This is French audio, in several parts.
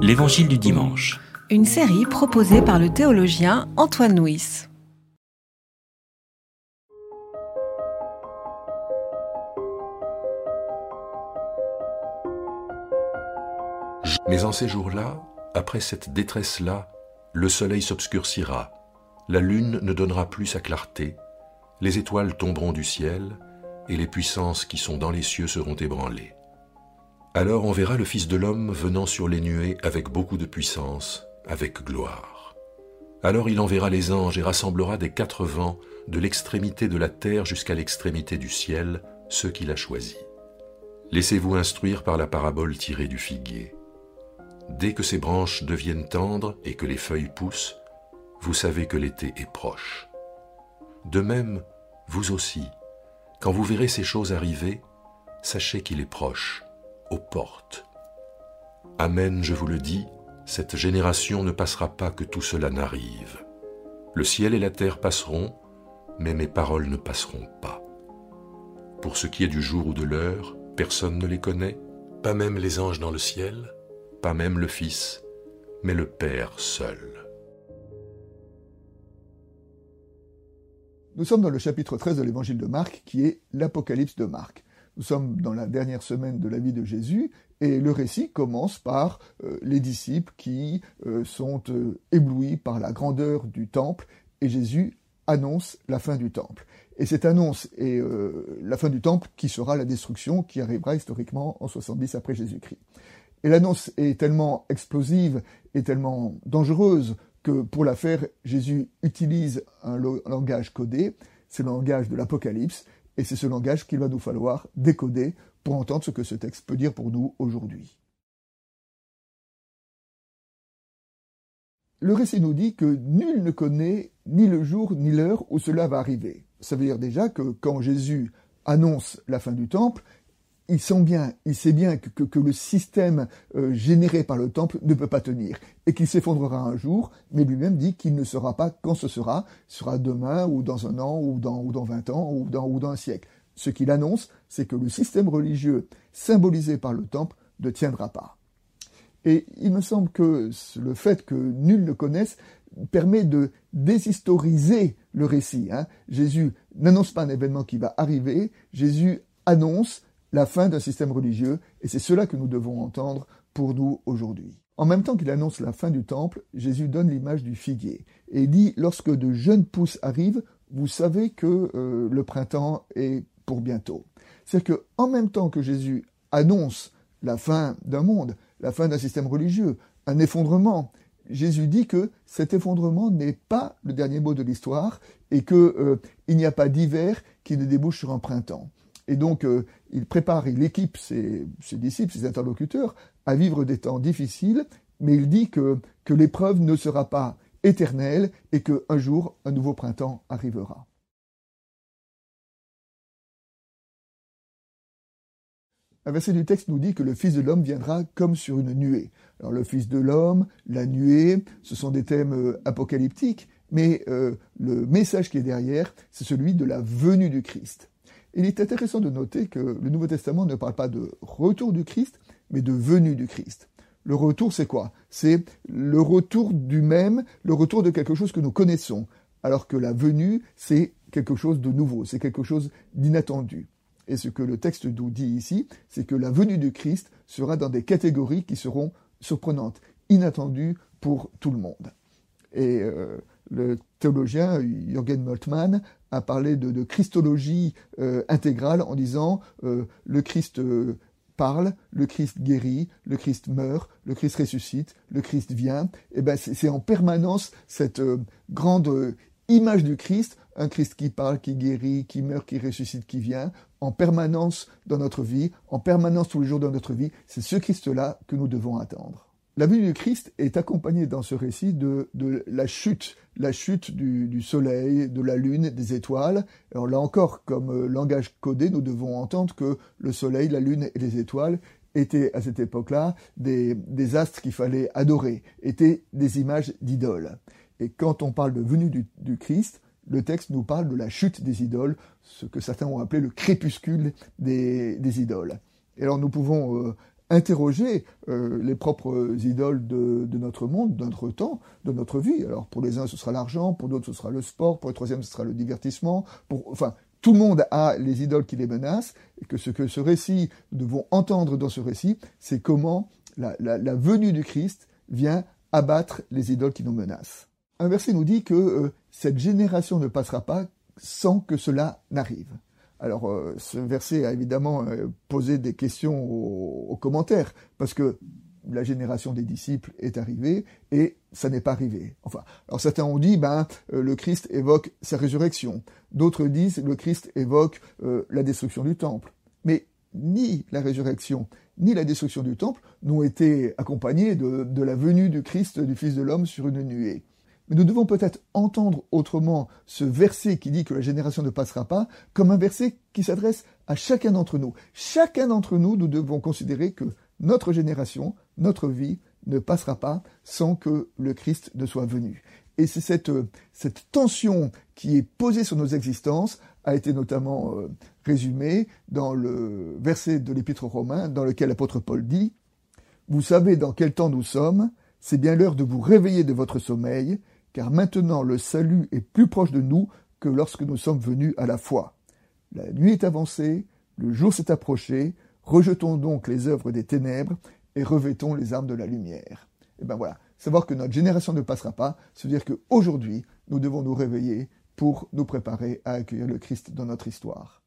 L'Évangile du dimanche. Une série proposée par le théologien Antoine Nuis. Mais en ces jours-là, après cette détresse-là, le soleil s'obscurcira, la lune ne donnera plus sa clarté, les étoiles tomberont du ciel, et les puissances qui sont dans les cieux seront ébranlées. Alors on verra le Fils de l'homme venant sur les nuées avec beaucoup de puissance, avec gloire. Alors il enverra les anges et rassemblera des quatre vents, de l'extrémité de la terre jusqu'à l'extrémité du ciel, ceux qu'il a choisis. Laissez-vous instruire par la parabole tirée du figuier. Dès que ses branches deviennent tendres et que les feuilles poussent, vous savez que l'été est proche. De même, vous aussi, quand vous verrez ces choses arriver, sachez qu'il est proche, aux portes. Amen, je vous le dis, cette génération ne passera pas que tout cela n'arrive. Le ciel et la terre passeront, mais mes paroles ne passeront pas. Pour ce qui est du jour ou de l'heure, personne ne les connaît, pas même les anges dans le ciel, pas même le Fils, mais le Père seul. Nous sommes dans le chapitre 13 de l'évangile de Marc, qui est l'Apocalypse de Marc. Nous sommes dans la dernière semaine de la vie de Jésus, et le récit commence par euh, les disciples qui euh, sont euh, éblouis par la grandeur du temple, et Jésus annonce la fin du temple. Et cette annonce est la fin du temple qui sera la destruction qui arrivera historiquement en 70 après Jésus-Christ. Et l'annonce est tellement explosive et tellement dangereuse que pour la faire, Jésus utilise un langage codé, c'est le langage de l'Apocalypse, et c'est ce langage qu'il va nous falloir décoder pour entendre ce que ce texte peut dire pour nous aujourd'hui. Le récit nous dit que nul ne connaît ni le jour ni l'heure où cela va arriver. Ça veut dire déjà que quand Jésus annonce la fin du temple, il sent bien, il sait bien que, le système euh, généré par le temple ne peut pas tenir et qu'il s'effondrera un jour, mais lui-même dit qu'il ne sera pas quand ce sera, ce sera demain ou dans un an ou dans, ou dans 20 ans ou dans, ou dans un siècle. Ce qu'il annonce, c'est que le système religieux symbolisé par le temple ne tiendra pas. Et il me semble que le fait que nul ne connaisse permet de déshistoriser le récit. Hein. Jésus n'annonce pas un événement qui va arriver, Jésus annonce la fin d'un système religieux, et c'est cela que nous devons entendre pour nous aujourd'hui. En même temps qu'il annonce la fin du temple, Jésus donne l'image du figuier, et dit, lorsque de jeunes pousses arrivent, vous savez que euh, le printemps est pour bientôt. C'est-à-dire qu'en même temps que Jésus annonce la fin d'un monde, la fin d'un système religieux, un effondrement, Jésus dit que cet effondrement n'est pas le dernier mot de l'histoire et qu'il euh, n'y a pas d'hiver qui ne débouche sur un printemps. Et donc, euh, il prépare, il équipe ses, disciples, ses interlocuteurs, à vivre des temps difficiles, mais il dit que, l'épreuve ne sera pas éternelle et qu'un jour, un nouveau printemps arrivera. Un verset du texte nous dit que le Fils de l'homme viendra comme sur une nuée. Alors le Fils de l'homme, la nuée, ce sont des thèmes euh, apocalyptiques, mais euh, le message qui est derrière, c'est celui de la venue du Christ. Il est intéressant de noter que le Nouveau Testament ne parle pas de retour du Christ, mais de venue du Christ. Le retour, c'est quoi? C'est le retour du même, le retour de quelque chose que nous connaissons, alors que la venue, c'est quelque chose de nouveau, c'est quelque chose d'inattendu. Et ce que le texte nous dit ici, c'est que la venue du Christ sera dans des catégories qui seront surprenantes, inattendues pour tout le monde. Et euh, le théologien Jürgen Moltmann a parlé de, christologie euh, intégrale en disant euh, le Christ euh, parle, le Christ guérit, le Christ meurt, le Christ ressuscite, le Christ vient. Et ben c'est en permanence cette grande image du Christ, un Christ qui parle, qui guérit, qui meurt, qui ressuscite, qui vient, en permanence dans notre vie, en permanence tous les jours dans notre vie. C'est ce Christ-là que nous devons attendre. La venue du Christ est accompagnée dans ce récit de, la chute, la chute du, soleil, de la lune, des étoiles. Alors là encore, comme euh, langage codé, nous devons entendre que le soleil, la lune et les étoiles étaient à cette époque-là des, astres qu'il fallait adorer, étaient des images d'idoles. Et quand on parle de venue du, Christ, le texte nous parle de la chute des idoles, ce que certains ont appelé le crépuscule des, idoles. Alors nous pouvons euh, interroger euh, les propres idoles de, notre monde, de notre temps, de notre vie. Alors pour les uns, ce sera l'argent, pour d'autres, ce sera le sport, pour les troisièmes, ce sera le divertissement. Pour, enfin, tout le monde a les idoles qui les menacent, et que ce que ce récit, nous devons entendre dans ce récit, c'est comment la, venue du Christ vient abattre les idoles qui nous menacent. Un verset nous dit que euh, cette génération ne passera pas sans que cela n'arrive. Alors, euh, ce verset a évidemment euh, posé des questions aux, commentaires, parce que la génération des disciples est arrivée et ça n'est pas arrivé. Enfin, alors certains ont dit, ben, euh, le Christ évoque sa résurrection. D'autres disent, le Christ évoque la destruction du temple. Mais ni la résurrection ni la destruction du temple n'ont été accompagnés de la venue du Christ, du Fils de l'homme, sur une nuée. Mais nous devons peut-être entendre autrement ce verset qui dit que la génération ne passera pas comme un verset qui s'adresse à chacun d'entre nous. Chacun d'entre nous, nous devons considérer que notre génération, notre vie ne passera pas sans que le Christ ne soit venu. Et c'est cette, cette tension qui est posée sur nos existences a été notamment euh, résumée dans le verset de l'Épître aux Romains dans lequel l'apôtre Paul dit Vous savez dans quel temps nous sommes, c'est bien l'heure de vous réveiller de votre sommeil car maintenant le salut est plus proche de nous que lorsque nous sommes venus à la foi. La nuit est avancée, le jour s'est approché, rejetons donc les œuvres des ténèbres et revêtons les armes de la lumière. Et ben voilà, savoir que notre génération ne passera pas, se dire qu'aujourd'hui, nous devons nous réveiller pour nous préparer à accueillir le Christ dans notre histoire.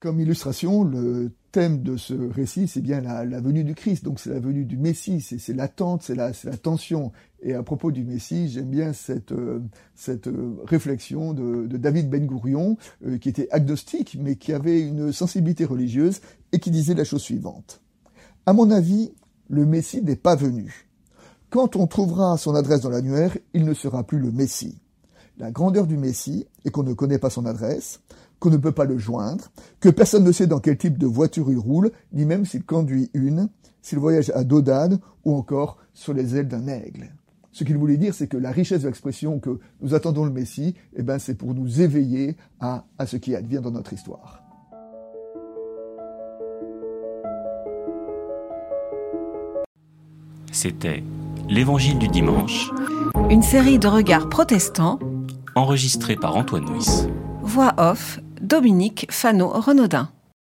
Comme illustration, le thème de ce récit, c'est bien la, venue du Christ, donc c'est la venue du Messie, c'est l'attente, c'est la, tension. Et à propos du Messie, j'aime bien cette, euh, euh, réflexion de, David Ben Gourion, euh, qui était agnostique, mais qui avait une sensibilité religieuse, et qui disait la chose suivante. À mon avis, le Messie n'est pas venu. Quand on trouvera son adresse dans l'annuaire, il ne sera plus le Messie. La grandeur du Messie est qu'on ne connaît pas son adresse, qu'on ne peut pas le joindre, que personne ne sait dans quel type de voiture il roule, ni même s'il conduit une, s'il voyage à dos d'âne ou encore sur les ailes d'un aigle. Ce qu'il voulait dire, c'est que la richesse de l'expression que nous attendons le Messie, eh ben, c'est pour nous éveiller à, à ce qui advient dans notre histoire. C'était l'Évangile du dimanche. Une série de regards protestants. Enregistrée par Antoine Nuis. Voix off Dominique Fano-Renaudin.